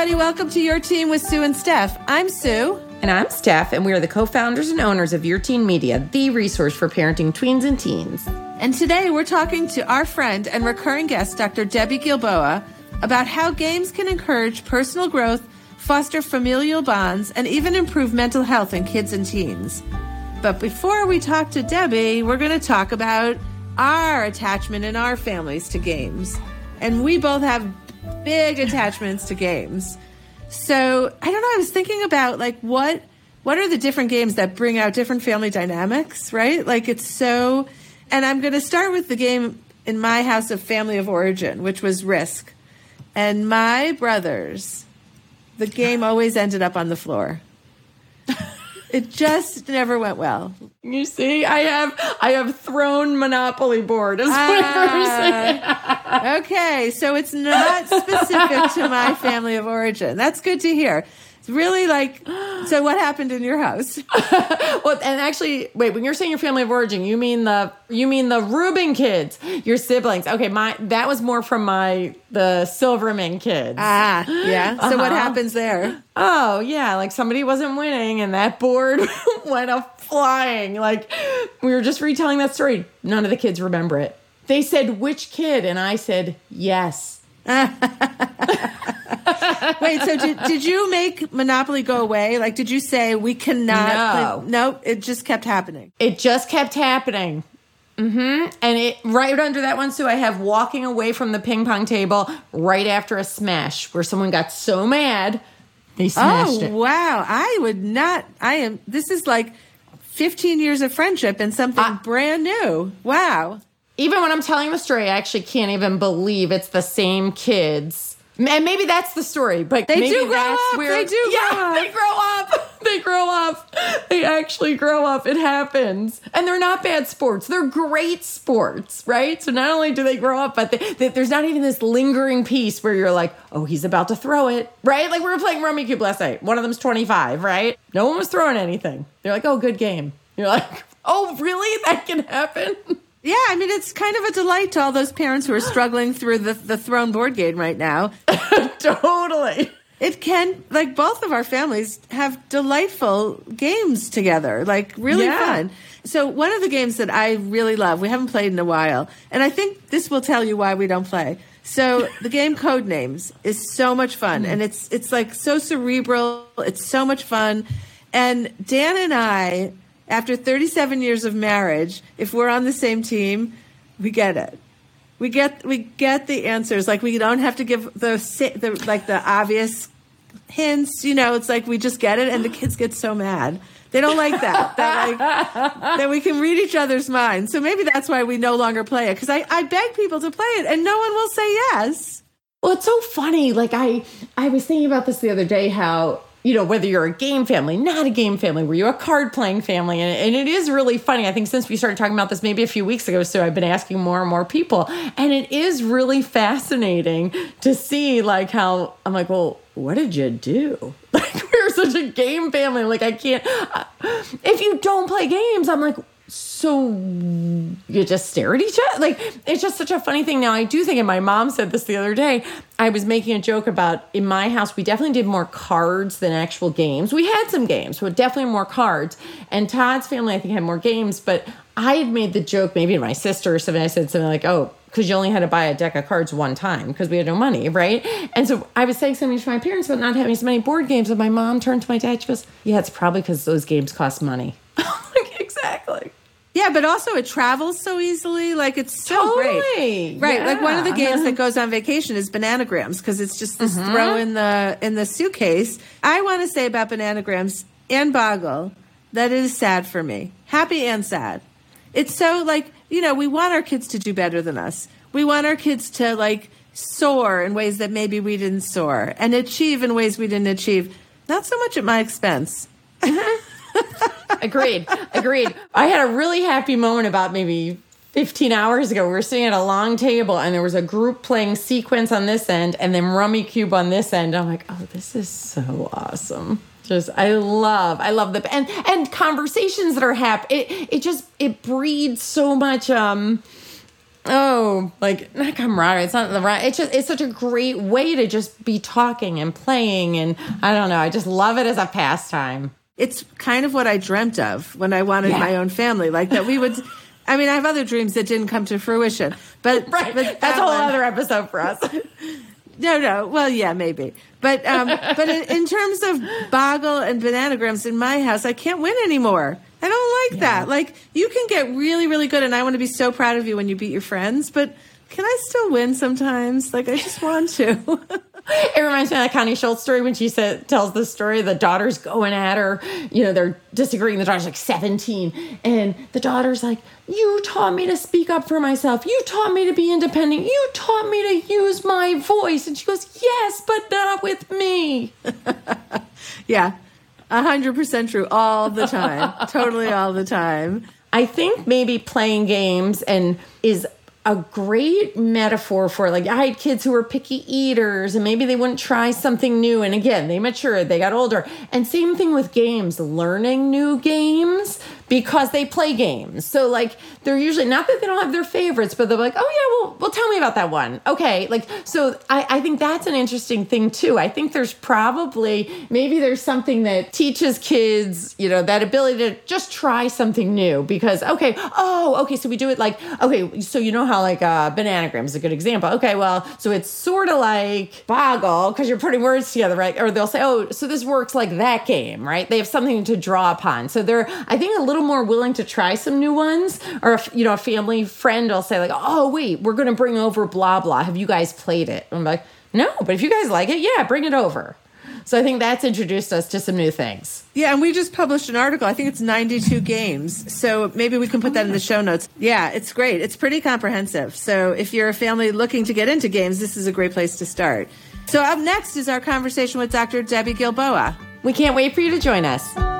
everybody. Welcome to Your Teen with Sue and Steph. I'm Sue. And I'm Steph, and we are the co founders and owners of Your Teen Media, the resource for parenting tweens and teens. And today we're talking to our friend and recurring guest, Dr. Debi Gilboa, about how games can encourage personal growth, foster familial bonds, and even improve mental health in kids and teens. But before we talk to Debbie, we're going to talk about our attachment in our families to games. And we both have big attachments to games. So I don't know. I was thinking about like what what are the different games that bring out different family dynamics, right? Like it's so. And I'm going to start with the game in my house of family of origin, which was Risk, and my brothers. The game always ended up on the floor. It just never went well. You see, I have I have thrown Monopoly board as uh, Okay, so it's not specific to my family of origin. That's good to hear. It's really like so what happened in your house? well, and actually, wait, when you're saying your family of origin, you mean the you mean the Rubin kids, your siblings. Okay, my that was more from my the Silverman kids. Ah, yeah. So uh-huh. what happens there? Oh, yeah, like somebody wasn't winning and that board went up flying. Like we were just retelling that story. None of the kids remember it. They said which kid and I said yes. Wait, so did, did you make Monopoly go away? Like, did you say we cannot? No, no, it just kept happening. It just kept happening. Mm-hmm. And it right under that one, so I have walking away from the ping pong table right after a smash where someone got so mad they smashed oh, it. wow! I would not. I am. This is like 15 years of friendship and something uh, brand new. Wow. Even when I'm telling the story, I actually can't even believe it's the same kids and maybe that's the story, but they do grow up. Where, they do. Yeah, grow they grow up. They grow up. They actually grow up. It happens, and they're not bad sports. They're great sports, right? So not only do they grow up, but they, they, there's not even this lingering piece where you're like, oh, he's about to throw it, right? Like we were playing Rummikub last night. One of them's 25, right? No one was throwing anything. They're like, oh, good game. You're like, oh, really? That can happen. Yeah, I mean, it's kind of a delight to all those parents who are struggling through the, the thrown board game right now. totally. It can, like, both of our families have delightful games together, like, really yeah. fun. So, one of the games that I really love, we haven't played in a while, and I think this will tell you why we don't play. So, the game Codenames is so much fun, mm. and it's it's like so cerebral. It's so much fun, and Dan and I after 37 years of marriage, if we're on the same team, we get it. We get we get the answers. Like we don't have to give the, the like the obvious hints. You know, it's like we just get it, and the kids get so mad. They don't like that. that like that we can read each other's minds. So maybe that's why we no longer play it. Because I, I beg people to play it, and no one will say yes. Well, it's so funny. Like I I was thinking about this the other day. How you know, whether you're a game family, not a game family, were you a card playing family? And, and, it is really funny. I think since we started talking about this maybe a few weeks ago, so I've been asking more and more people. And it is really fascinating to see like how I'm like, well, what did you do? Like we're such a game family. Like I can't, uh, if you don't play games, I'm like, so you just stare at each other like it's just such a funny thing now i do think and my mom said this the other day i was making a joke about in my house we definitely did more cards than actual games we had some games but definitely more cards and todd's family i think had more games but i had made the joke maybe to my sister or something i said something like oh because you only had to buy a deck of cards one time because we had no money, right? And so I was saying something to my parents about not having so many board games, and my mom turned to my dad. She goes, "Yeah, it's probably because those games cost money." like, exactly. Yeah, but also it travels so easily. Like it's so totally. great, right? Yeah. Like one of the games that goes on vacation is bananagrams because it's just this mm-hmm. throw in the in the suitcase. I want to say about bananagrams and Boggle that it is sad for me, happy and sad. It's so like you know we want our kids to do better than us. We want our kids to like soar in ways that maybe we didn't soar and achieve in ways we didn't achieve. Not so much at my expense. agreed. Agreed. I had a really happy moment about maybe 15 hours ago. We were sitting at a long table and there was a group playing sequence on this end and then Rummikub on this end. I'm like, oh, this is so awesome. Just I love, I love the and and conversations that are happy. It it just it breeds so much um oh, like not camaraderie. It's not the right. It's just it's such a great way to just be talking and playing, and I don't know. I just love it as a pastime. It's kind of what I dreamt of when I wanted yeah. my own family, like that we would. I mean, I have other dreams that didn't come to fruition, but, right. but that that's a whole other episode for us. no, no. Well, yeah, maybe. But um, but in, in, terms of boggle and bananagrams in my house, I can't win anymore. I don't like yeah. that. Like you can get really, really good, and I want to be so proud of you when you beat your friends. But can I still win sometimes? Like I just want to. it reminds me of that Connie Schultz story when she said tells the story the daughter's going at her. You know, they're disagreeing. The daughter's like 17. And the daughter's like, You taught me to speak up for myself. You taught me to be independent. You taught me to use my voice. And she goes, Yes, but not with me. yeah. 100% true all the time. totally all the time. I think maybe playing games and is a great metaphor for like I had kids who were picky eaters and maybe they wouldn't try something new. And again they matured they got older. And same thing with games learning new games because they play games. So like they're usually not that they don't have their favorites, but they're like, oh yeah, well, well, tell me about that one. Okay, like so I, I think that's an interesting thing too. I think there's probably maybe there's something that teaches kids, you know, that ability to just try something new because okay, oh okay, so we do it like okay, so you know how like uh, bananagram is a good example. Okay, well, so it's sort of like boggle because you're putting words together, right? Or they'll say, oh, so this works like that game, right? They have something to draw upon. So they're I think a little little more willing to try some new ones or if you know a family friend will say like oh wait we're going to bring over blah blah have you guys played it i'm like no but if you guys like it yeah bring it over so I think that's introduced us to some new things. Yeah, and we just published an article. I think it's 92 games. So maybe we can put that in the show notes. Yeah, it's great. It's pretty comprehensive. So if you're a family looking to get into games, this is a great place to start. So up next is our conversation with Dr. Debi Gilboa. We can't wait for you to join us.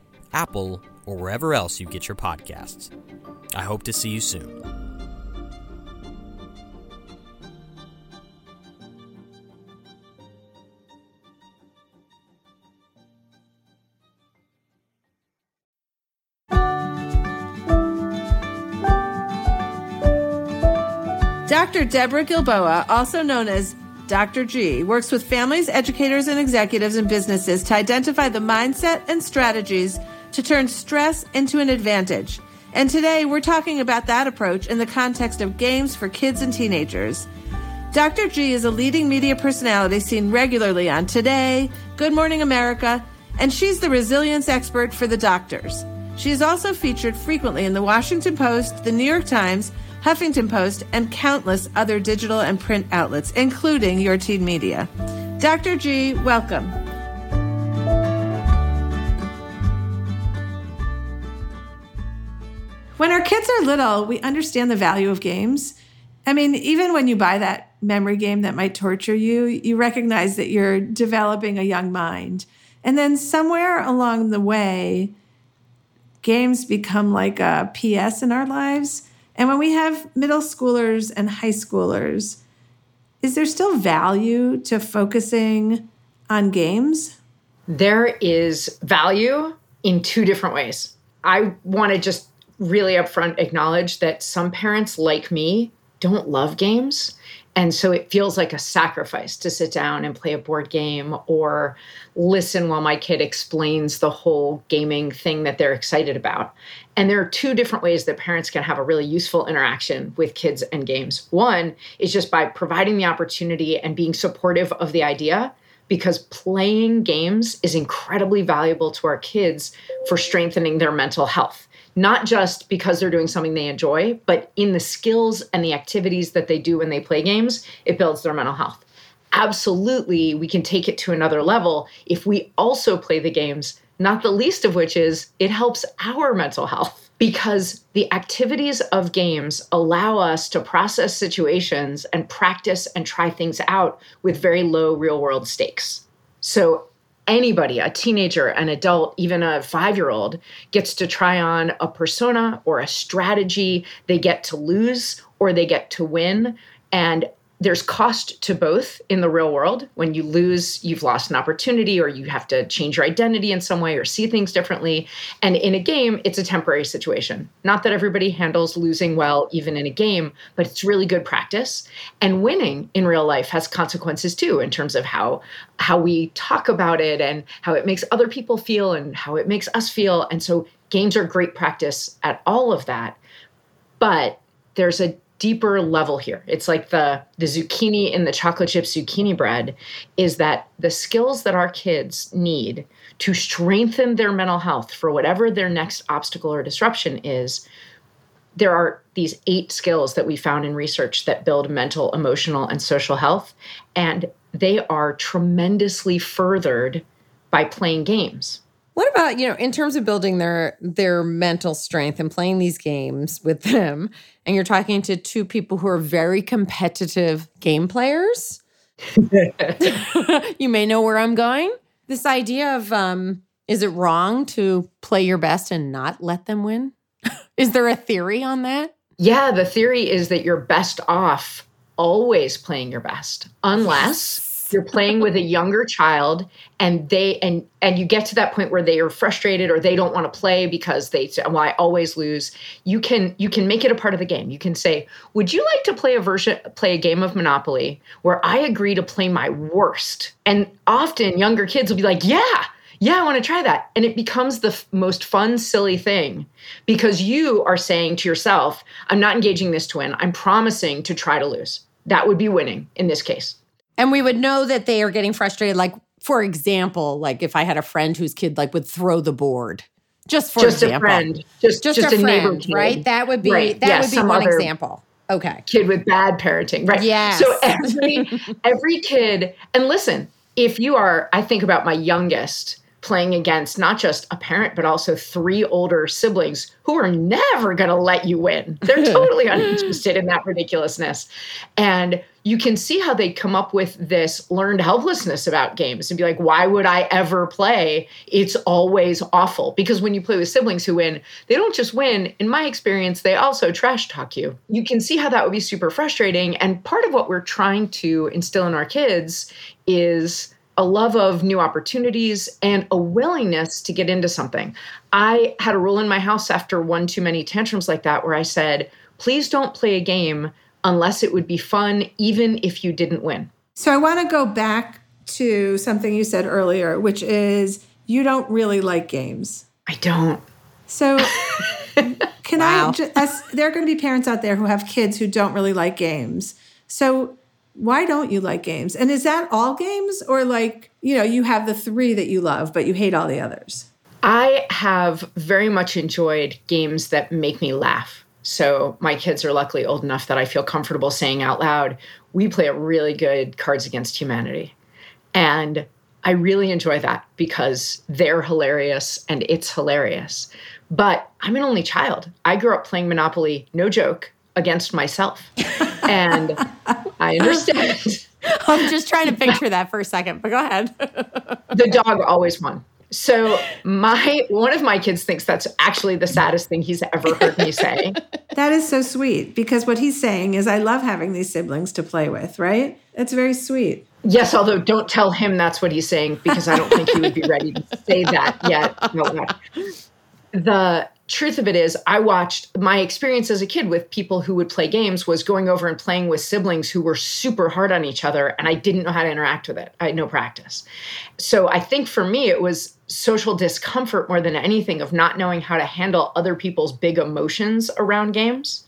Apple, or wherever else you get your podcasts. I hope to see you soon. Dr. Deborah Gilboa, also known as Dr. G works with families, educators, and executives and businesses to identify the mindset and strategies to turn stress into an advantage. And today we're talking about that approach in the context of games for kids and teenagers. Dr. G is a leading media personality seen regularly on Today, Good Morning America, and she's the resilience expert for the doctors. She is also featured frequently in the Washington Post, the New York Times, Huffington Post, and countless other digital and print outlets, including Your Teen Media. Dr. G, welcome. When our kids are little, we understand the value of games. I mean, even when you buy that memory game that might torture you, you recognize that you're developing a young mind. And then somewhere along the way, games become like a PS in our lives and when we have middle schoolers and high schoolers, is there still value to focusing on games? There is value in two different ways. I want to just really upfront acknowledge that some parents like me don't love games. And so it feels like a sacrifice to sit down and play a board game or listen while my kid explains the whole gaming thing that they're excited about. And there are two different ways that parents can have a really useful interaction with kids and games. One is just by providing the opportunity and being supportive of the idea because playing games is incredibly valuable to our kids for strengthening their mental health not just because they're doing something they enjoy, but in the skills and the activities that they do when they play games, it builds their mental health. Absolutely, we can take it to another level if we also play the games, not the least of which is it helps our mental health because the activities of games allow us to process situations and practice and try things out with very low real world stakes. So anybody, a teenager, an adult, even a five year old, gets to try on a persona or a strategy. They get to lose or they get to win. And there's cost to both in the real world. When you lose, you've lost an opportunity, or you have to change your identity in some way or see things differently. And in a game, it's a temporary situation. Not that everybody handles losing well, even in a game, but it's really good practice. And winning in real life has consequences too, in terms of how how we talk about it and how it makes other people feel and how it makes us feel. And so games are great practice at all of that. But there's a deeper level here. It's like the the zucchini in the chocolate chip zucchini bread is that the skills that our kids need to strengthen their mental health for whatever their next obstacle or disruption is there are these eight skills that we found in research that build mental, emotional, and social health. And they are tremendously furthered by playing games. What about, you know, in terms of building their their mental strength and playing these games with them, and you're talking to two people who are very competitive game players? you may know where I'm going. This idea of um is it wrong to play your best and not let them win? is there a theory on that? Yeah, the theory is that you're best off always playing your best unless you're playing with a younger child and they and and you get to that point where they are frustrated or they don't want to play because they say well i always lose you can you can make it a part of the game you can say would you like to play a version play a game of monopoly where i agree to play my worst and often younger kids will be like yeah yeah, I want to try that. And it becomes the f- most fun, silly thing because you are saying to yourself, I'm not engaging this to win. I'm promising to try to lose. That would be winning in this case. And we would know that they are getting frustrated. Like, for example, like if I had a friend whose kid like would throw the board. Just for just example. a friend, just just, just a, a friend, right? That would be right. that yeah, would be one example. Okay, kid with bad parenting, right? Yeah. So every every kid, and listen, if you are, I think about my youngest playing against not just a parent, but also three older siblings who are never going to let you win. They're totally uninterested in that ridiculousness. And you can see how they come up with this learned helplessness about games and be like, why would I ever play? It's always awful. Because when you play with siblings who win, they don't just win. In my experience, they also trash talk you. You can see how that would be super frustrating. And part of what we're trying to instill in our kids is a love of new opportunities and a willingness to get into something. I had a rule in my house after one too many tantrums like that where I said, please don't play a game unless it would be fun, even if you didn't win. So I want to go back to something you said earlier, which is you don't really like games. I don't. So can wow. I just, as, there are going to be parents out there who have kids who don't really like games. So why don't you like games? And is that all games or like, you know, you have the three that you love, but you hate all the others? I have very much enjoyed games that make me laugh. So my kids are luckily old enough that I feel comfortable saying out loud, we play a really good Cards Against Humanity. And I really enjoy that because they're hilarious and it's hilarious. But I'm an only child. I grew up playing Monopoly, no joke, against myself. and I understand. I'm just trying to picture that for a second, but go ahead. the dog always won. So my one of my kids thinks that's actually the saddest thing he's ever heard me say. that is so sweet because what he's saying is I love having these siblings to play with, right? That's very sweet. Yes, although don't tell him that's what he's saying because I don't think he would be ready to say that yet. No, the truth of it is, I watched my experience as a kid with people who would play games was going over and playing with siblings who were super hard on each other, and I didn't know how to interact with it. I had no practice. So I think for me, it was social discomfort more than anything of not knowing how to handle other people's big emotions around games.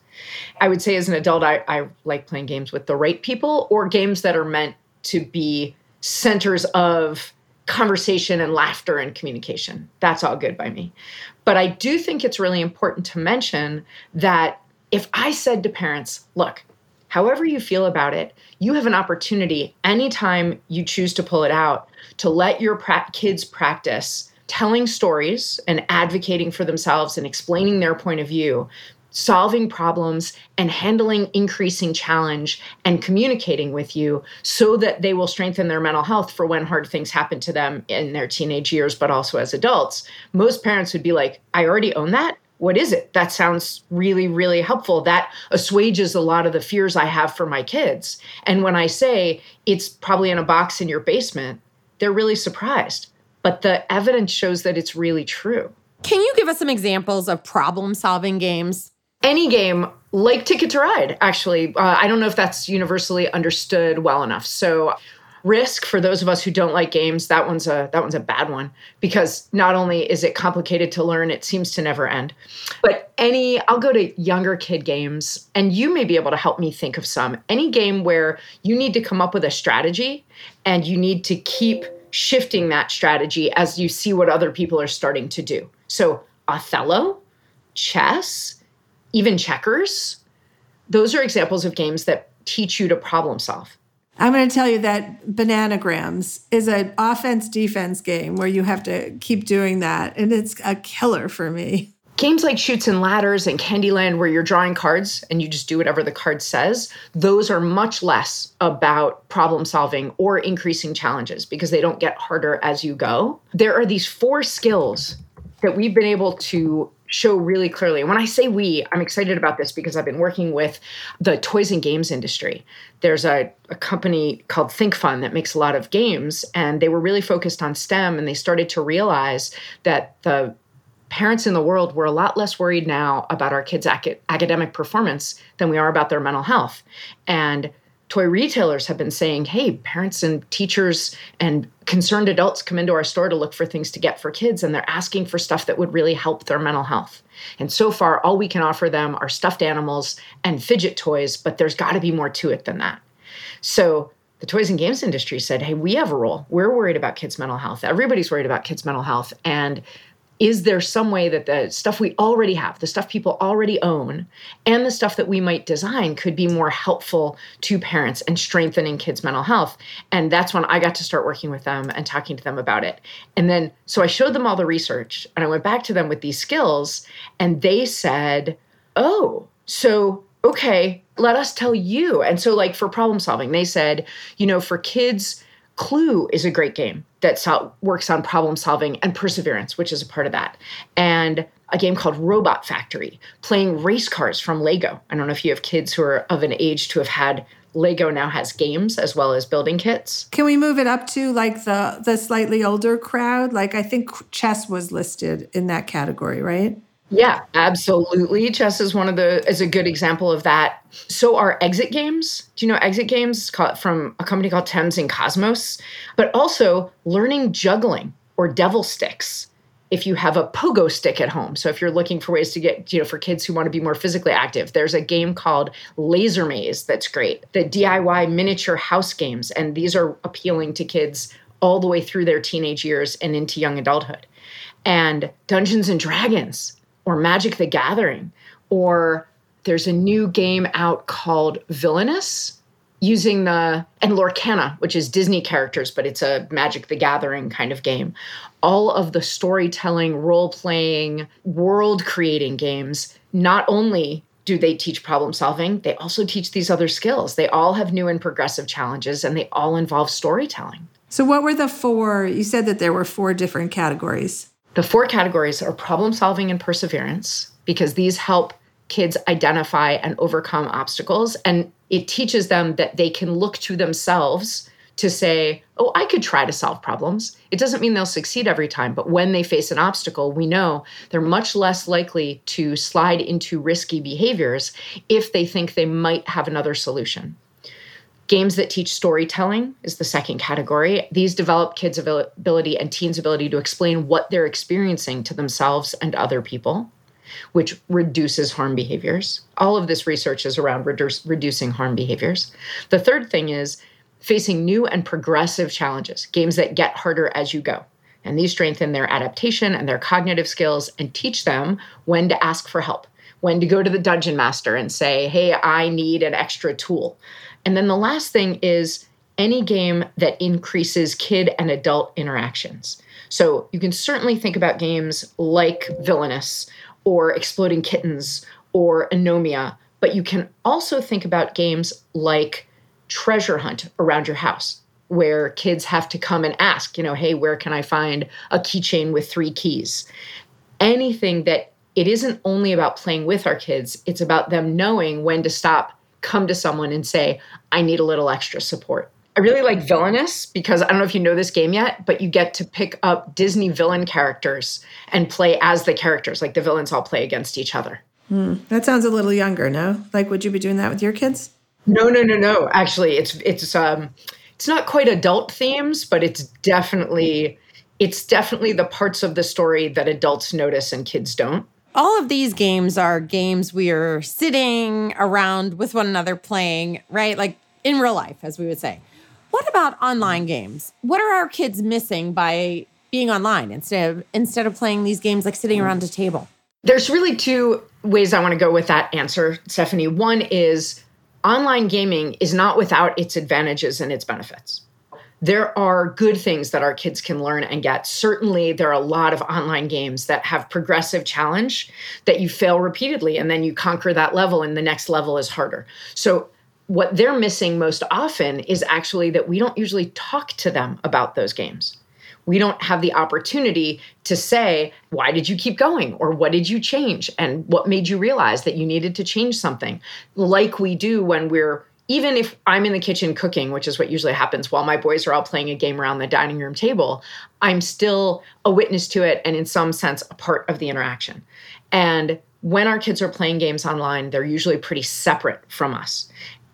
I would say as an adult, I, I like playing games with the right people or games that are meant to be centers of conversation and laughter and communication. That's all good by me. But I do think it's really important to mention that if I said to parents, look, however you feel about it, you have an opportunity anytime you choose to pull it out to let your pra- kids practice telling stories and advocating for themselves and explaining their point of view solving problems and handling increasing challenge and communicating with you so that they will strengthen their mental health for when hard things happen to them in their teenage years, but also as adults. Most parents would be like, I already own that. What is it? That sounds really, really helpful. That assuages a lot of the fears I have for my kids. And when I say it's probably in a box in your basement, they're really surprised. But the evidence shows that it's really true. Can you give us some examples of problem solving games? Any game like Ticket to Ride, actually. Uh, I don't know if that's universally understood well enough. So, Risk for those of us who don't like games, that one's a that one's a bad one because not only is it complicated to learn, it seems to never end. But any I'll go to younger kid games and you may be able to help me think of some. Any game where you need to come up with a strategy and you need to keep shifting that strategy as you see what other people are starting to do. So, Othello, chess, even checkers. Those are examples of games that teach you to problem solve. I'm going to tell you that Bananagrams is an offense defense game where you have to keep doing that. And it's a killer for me. Games like Chutes and Ladders and Candyland, where you're drawing cards and you just do whatever the card says, those are much less about problem solving or increasing challenges because they don't get harder as you go. There are these four skills that we've been able to show really clearly. And when I say we, I'm excited about this because I've been working with the toys and games industry. There's a, a company called ThinkFun that makes a lot of games, and they were really focused on STEM, and they started to realize that the parents in the world were a lot less worried now about our kids' ac- academic performance than we are about their mental health. And toy retailers have been saying, hey, parents and teachers and concerned adults come into our store to look for things to get for kids, and they're asking for stuff that would really help their mental health. And so far, all we can offer them are stuffed animals and fidget toys, but there's got to be more to it than that. So the toys and games industry said, hey, we have a role. We're worried about kids' mental health. Everybody's worried about kids' mental health. And is there some way that the stuff we already have, the stuff people already own, and the stuff that we might design could be more helpful to parents and strengthening kids' mental health? And that's when I got to start working with them and talking to them about it. And then, so I showed them all the research and I went back to them with these skills, and they said, Oh, so okay, let us tell you. And so, like for problem solving, they said, you know, for kids, Clue is a great game that works on problem solving and perseverance, which is a part of that. And a game called Robot Factory, playing race cars from Lego. I don't know if you have kids who are of an age to have had Lego now has games as well as building kits. Can we move it up to like the the slightly older crowd? Like I think chess was listed in that category, right? Yeah, absolutely. Chess is one of the is a good example of that. So are exit games. Do you know exit games from a company called Thames and Kosmos? But also learning juggling or devil sticks if you have a pogo stick at home. So if you're looking for ways to get, you know, for kids who want to be more physically active, there's a game called Laser Maze that's great. The DIY miniature house games and these are appealing to kids all the way through their teenage years and into young adulthood. And Dungeons and Dragons or Magic the Gathering, or there's a new game out called Villainous using the and Lorcana, which is Disney characters, but it's a Magic the Gathering kind of game. All of the storytelling, role playing, world creating games not only do they teach problem solving, they also teach these other skills. They all have new and progressive challenges and they all involve storytelling. So, what were the four? You said that there were four different categories. The four categories are problem solving and perseverance, because these help kids identify and overcome obstacles. And it teaches them that they can look to themselves to say, oh, I could try to solve problems. It doesn't mean they'll succeed every time, but when they face an obstacle, we know they're much less likely to slide into risky behaviors if they think they might have another solution. Games that teach storytelling is the second category. These develop kids' ability and teens' ability to explain what they're experiencing to themselves and other people, which reduces harm behaviors. All of this research is around redu- reducing harm behaviors. The third thing is facing new and progressive challenges, games that get harder as you go. And these strengthen their adaptation and their cognitive skills and teach them when to ask for help, when to go to the dungeon master and say, hey, I need an extra tool. And then the last thing is any game that increases kid and adult interactions. So you can certainly think about games like Villainous or Exploding Kittens or Anomia, but you can also think about games like treasure hunt around your house where kids have to come and ask, you know, hey, where can I find a keychain with three keys? Anything that it isn't only about playing with our kids, it's about them knowing when to stop, come to someone and say, I need a little extra support. I really like Villainous because I don't know if you know this game yet, but you get to pick up Disney villain characters and play as the characters. Like the villains all play against each other. Hmm. That sounds a little younger, no? Like, would you be doing that with your kids? No, no, no, no. Actually, it's it's um it's not quite adult themes, but it's definitely it's definitely the parts of the story that adults notice and kids don't. All of these games are games we are sitting around with one another playing, right? Like in real life, as we would say. What about online games? What are our kids missing by being online instead of instead of playing these games like sitting around a table? There's really two ways I want to go with that answer, Stephanie. One is online gaming is not without its advantages and its benefits. There are good things that our kids can learn and get. Certainly, there are a lot of online games that have progressive challenge that you fail repeatedly and then you conquer that level and the next level is harder. So, what they're missing most often is actually that we don't usually talk to them about those games we don't have the opportunity to say, why did you keep going? Or what did you change? And what made you realize that you needed to change something? Like we do when we're, even if I'm in the kitchen cooking, which is what usually happens while my boys are all playing a game around the dining room table, I'm still a witness to it and, in some sense, a part of the interaction. And when our kids are playing games online, they're usually pretty separate from us.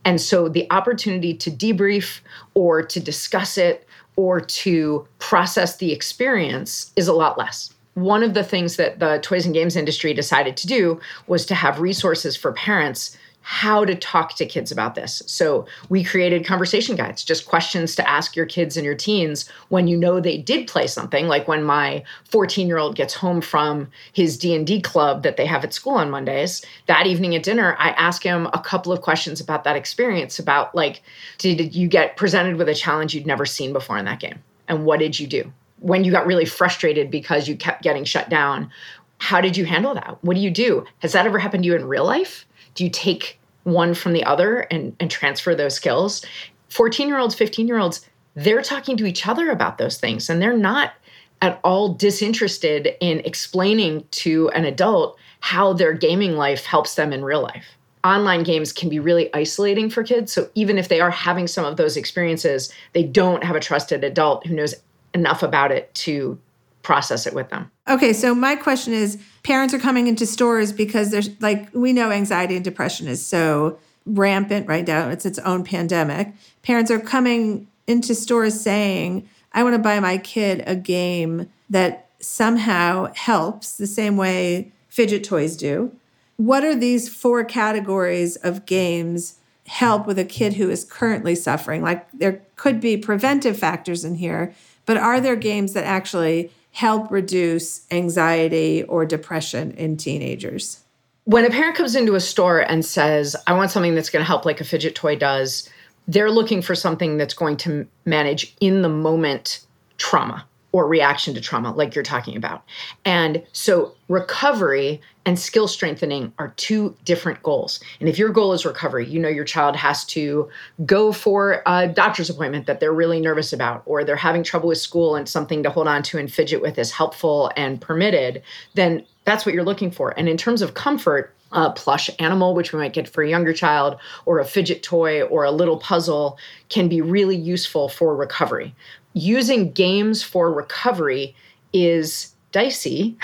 And so the opportunity to debrief or to discuss it or to process the experience is a lot less. One of the things that the toys and games industry decided to do was to have resources for parents how to talk to kids about this. So we created conversation guides, just questions to ask your kids and your teens when you know they did play something, like when my 14-year-old gets home from his D&D club that they have at school on Mondays, that evening at dinner, I ask him a couple of questions about that experience about like did you get presented with a challenge you'd never seen before in that game? And what did you do? When you got really frustrated because you kept getting shut down, how did you handle that? What do you do? Has that ever happened to you in real life? Do you take one from the other and, and transfer those skills. 14 year olds, 15 year olds, they're talking to each other about those things and they're not at all disinterested in explaining to an adult how their gaming life helps them in real life. Online games can be really isolating for kids. So even if they are having some of those experiences, they don't have a trusted adult who knows enough about it to process it with them. Okay, so my question is parents are coming into stores because there's like we know anxiety and depression is so rampant right now. It's its own pandemic. Parents are coming into stores saying, "I want to buy my kid a game that somehow helps the same way fidget toys do." What are these four categories of games help with a kid who is currently suffering? Like there could be preventive factors in here, but are there games that actually help reduce anxiety or depression in teenagers? When a parent comes into a store and says, I want something that's going to help like a fidget toy does, they're looking for something that's going to manage in the moment trauma or reaction to trauma, like you're talking about. And so, recovery and skill strengthening are two different goals. And if your goal is recovery, you know your child has to go for a doctor's appointment that they're really nervous about, or they're having trouble with school and something to hold on to and fidget with is helpful and permitted, then that's what you're looking for. And in terms of comfort, a plush animal, which we might get for a younger child, or a fidget toy or a little puzzle can be really useful for recovery. Using games for recovery is dicey,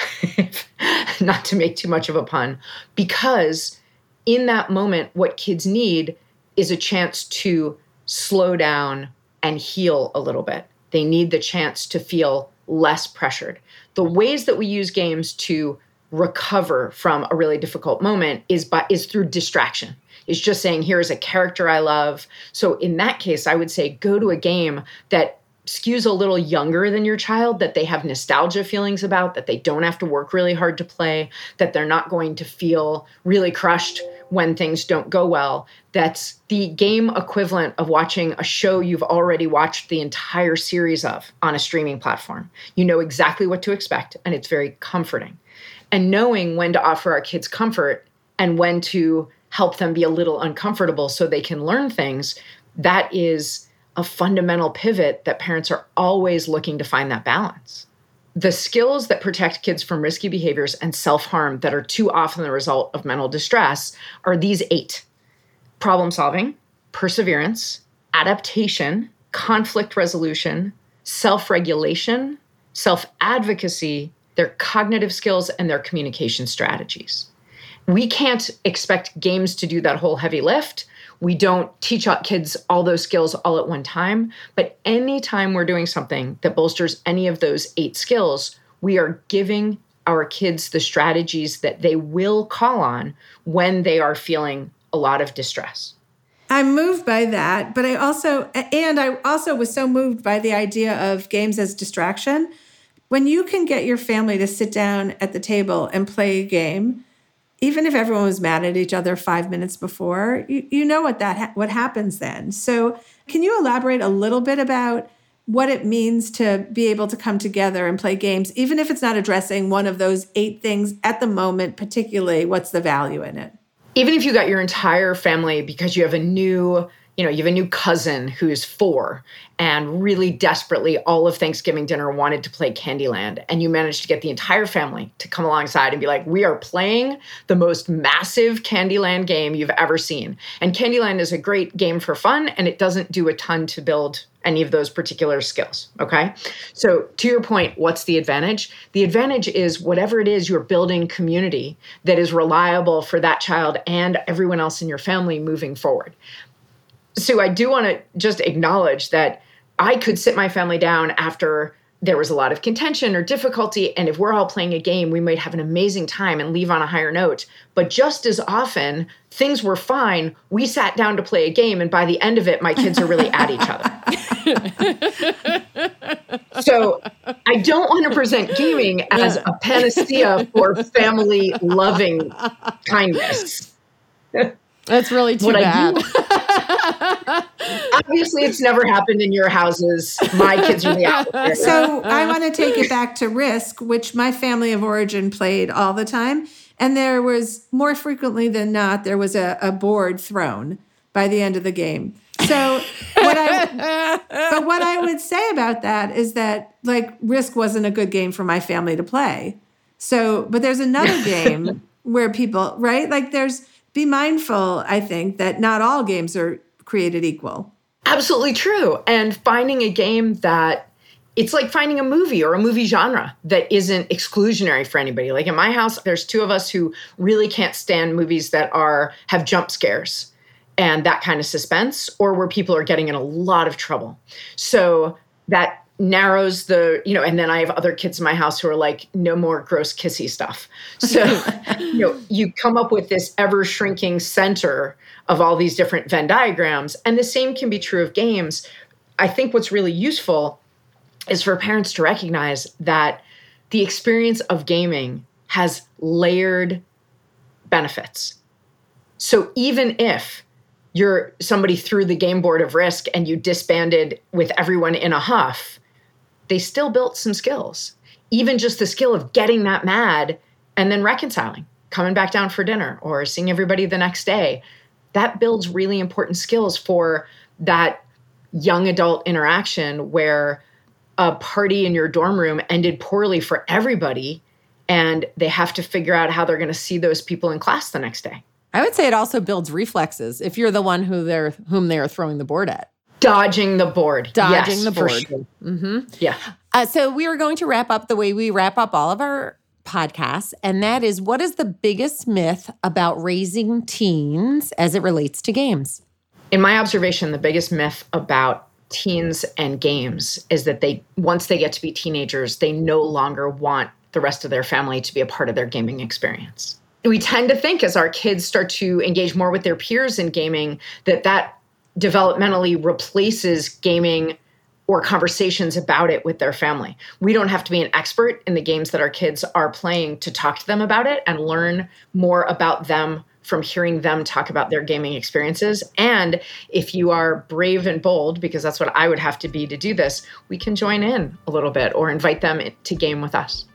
not to make too much of a pun, because in that moment, what kids need is a chance to slow down and heal a little bit. They need the chance to feel less pressured. The ways that we use games to recover from a really difficult moment is by is through distraction. Is just saying here's a character I love. So in that case, I would say go to a game that skews a little younger than your child that they have nostalgia feelings about that they don't have to work really hard to play that they're not going to feel really crushed when things don't go well. That's the game equivalent of watching a show you've already watched the entire series of on a streaming platform. You know exactly what to expect and it's very comforting. And knowing when to offer our kids comfort and when to help them be a little uncomfortable so they can learn things that is a fundamental pivot that parents are always looking to find that balance. The skills that protect kids from risky behaviors and self harm that are too often the result of mental distress are these eight problem solving, perseverance, adaptation, conflict resolution, self regulation, self advocacy, their cognitive skills, and their communication strategies. We can't expect games to do that whole heavy lift we don't teach kids all those skills all at one time. But anytime we're doing something that bolsters any of those eight skills, we are giving our kids the strategies that they will call on when they are feeling a lot of distress. I'm moved by that, but I also, and I also was so moved by the idea of games as distraction. When you can get your family to sit down at the table and play a game, even if everyone was mad at each other five minutes before, you, you know what that ha- what happens then. So, can you elaborate a little bit about what it means to be able to come together and play games, even if it's not addressing one of those eight things at the moment? Particularly, what's the value in it? Even if you got your entire family because you have a new you know, you have a new cousin who's four and really desperately all of Thanksgiving dinner wanted to play Candyland. And you managed to get the entire family to come alongside and be like, we are playing the most massive Candyland game you've ever seen. And Candyland is a great game for fun and it doesn't do a ton to build any of those particular skills. Okay. So, to your point, what's the advantage? The advantage is whatever it is you're building community that is reliable for that child and everyone else in your family moving forward. So I do want to just acknowledge that I could sit my family down after there was a lot of contention or difficulty. And if we're all playing a game, we might have an amazing time and leave on a higher note. But just as often, things were fine. We sat down to play a game, and by the end of it, my kids are really at each other. so I don't want to present gaming as a panacea for family loving kindness. That's really too what bad. Obviously, it's never happened in your houses. My kids are the opposite. So I want to take it back to Risk, which my family of origin played all the time. And there was more frequently than not, there was a, a board thrown by the end of the game. So what I but what I would say about that is that like Risk wasn't a good game for my family to play. So, but there's another game where people, right? Like there's be mindful, I think, that not all games are created equal. Absolutely true. And finding a game that it's like finding a movie or a movie genre that isn't exclusionary for anybody. Like in my house, there's two of us who really can't stand movies that are have jump scares and that kind of suspense or where people are getting in a lot of trouble. So that narrows the you know and then i have other kids in my house who are like no more gross kissy stuff. So you know you come up with this ever shrinking center of all these different venn diagrams. And the same can be true of games. I think what's really useful is for parents to recognize that the experience of gaming has layered benefits. So even if you're somebody threw the game board of risk and you disbanded with everyone in a huff they still built some skills. Even just the skill of getting that mad and then reconciling, coming back down for dinner or seeing everybody the next day. That builds really important skills for that young adult interaction where a party in your dorm room ended poorly for everybody and they have to figure out how they're going to see those people in class the next day. I would say it also builds reflexes if you're the one who they're whom they are throwing the board at. Dodging the board. Dodging yes, the board. Sure. Mm-hmm. Yeah. Uh, so we are going to wrap up the way we wrap up all of our podcasts, and that is what is the biggest myth about raising teens as it relates to games? In my observation, the biggest myth about teens and games is that they once they get to be teenagers, they no longer want the rest of their family to be a part of their gaming experience. We tend to think as our kids start to engage more with their peers in gaming that that developmentally replaces gaming or conversations about it with their family. We don't have to be an expert in the games that our kids are playing to talk to them about it and learn more about them from hearing them talk about their gaming experiences. And if you are brave and bold, because that's what I would have to be to do this, we can join in a little bit or invite them to game with us.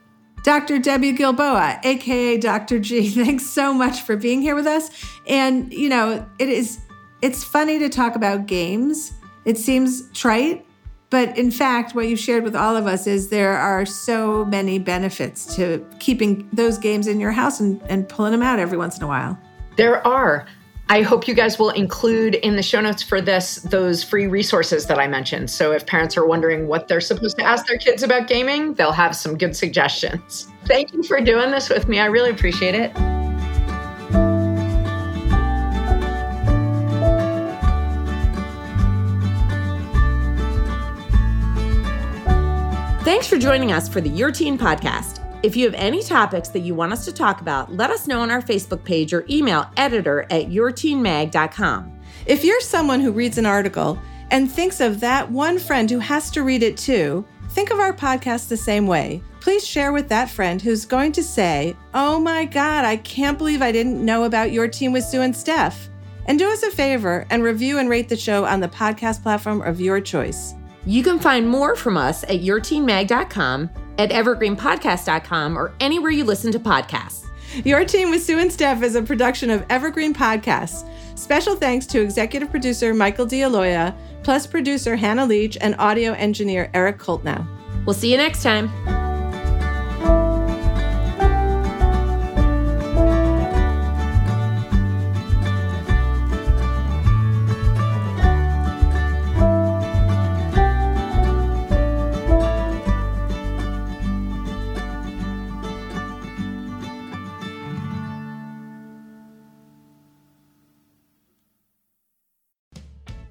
Dr. Debi Gilboa, aka Dr. G, thanks so much for being here with us. And you know, it is it's funny to talk about games. It seems trite, but in fact, what you shared with all of us is there are so many benefits to keeping those games in your house and, and pulling them out every once in a while. There are. I hope you guys will include in the show notes for this those free resources that I mentioned. So if parents are wondering what they're supposed to ask their kids about gaming, they'll have some good suggestions. Thank you for doing this with me. I really appreciate it. Thanks for joining us for the Your Teen podcast. If you have any topics that you want us to talk about, let us know on our Facebook page or email editor at yourteenmag.com. If you're someone who reads an article and thinks of that one friend who has to read it too, think of our podcast the same way. Please share with that friend who's going to say, Oh my God, I can't believe I didn't know about Your Teen with Sue and Steph. And do us a favor and review and rate the show on the podcast platform of your choice. You can find more from us at yourteenmag.com, at evergreenpodcast.com, or anywhere you listen to podcasts. Your Teen with Sue and Steph is a production of Evergreen Podcasts. Special thanks to executive producer Michael D'Aloia, plus producer Hannah Leach and audio engineer Eric Koltnow. We'll see you next time.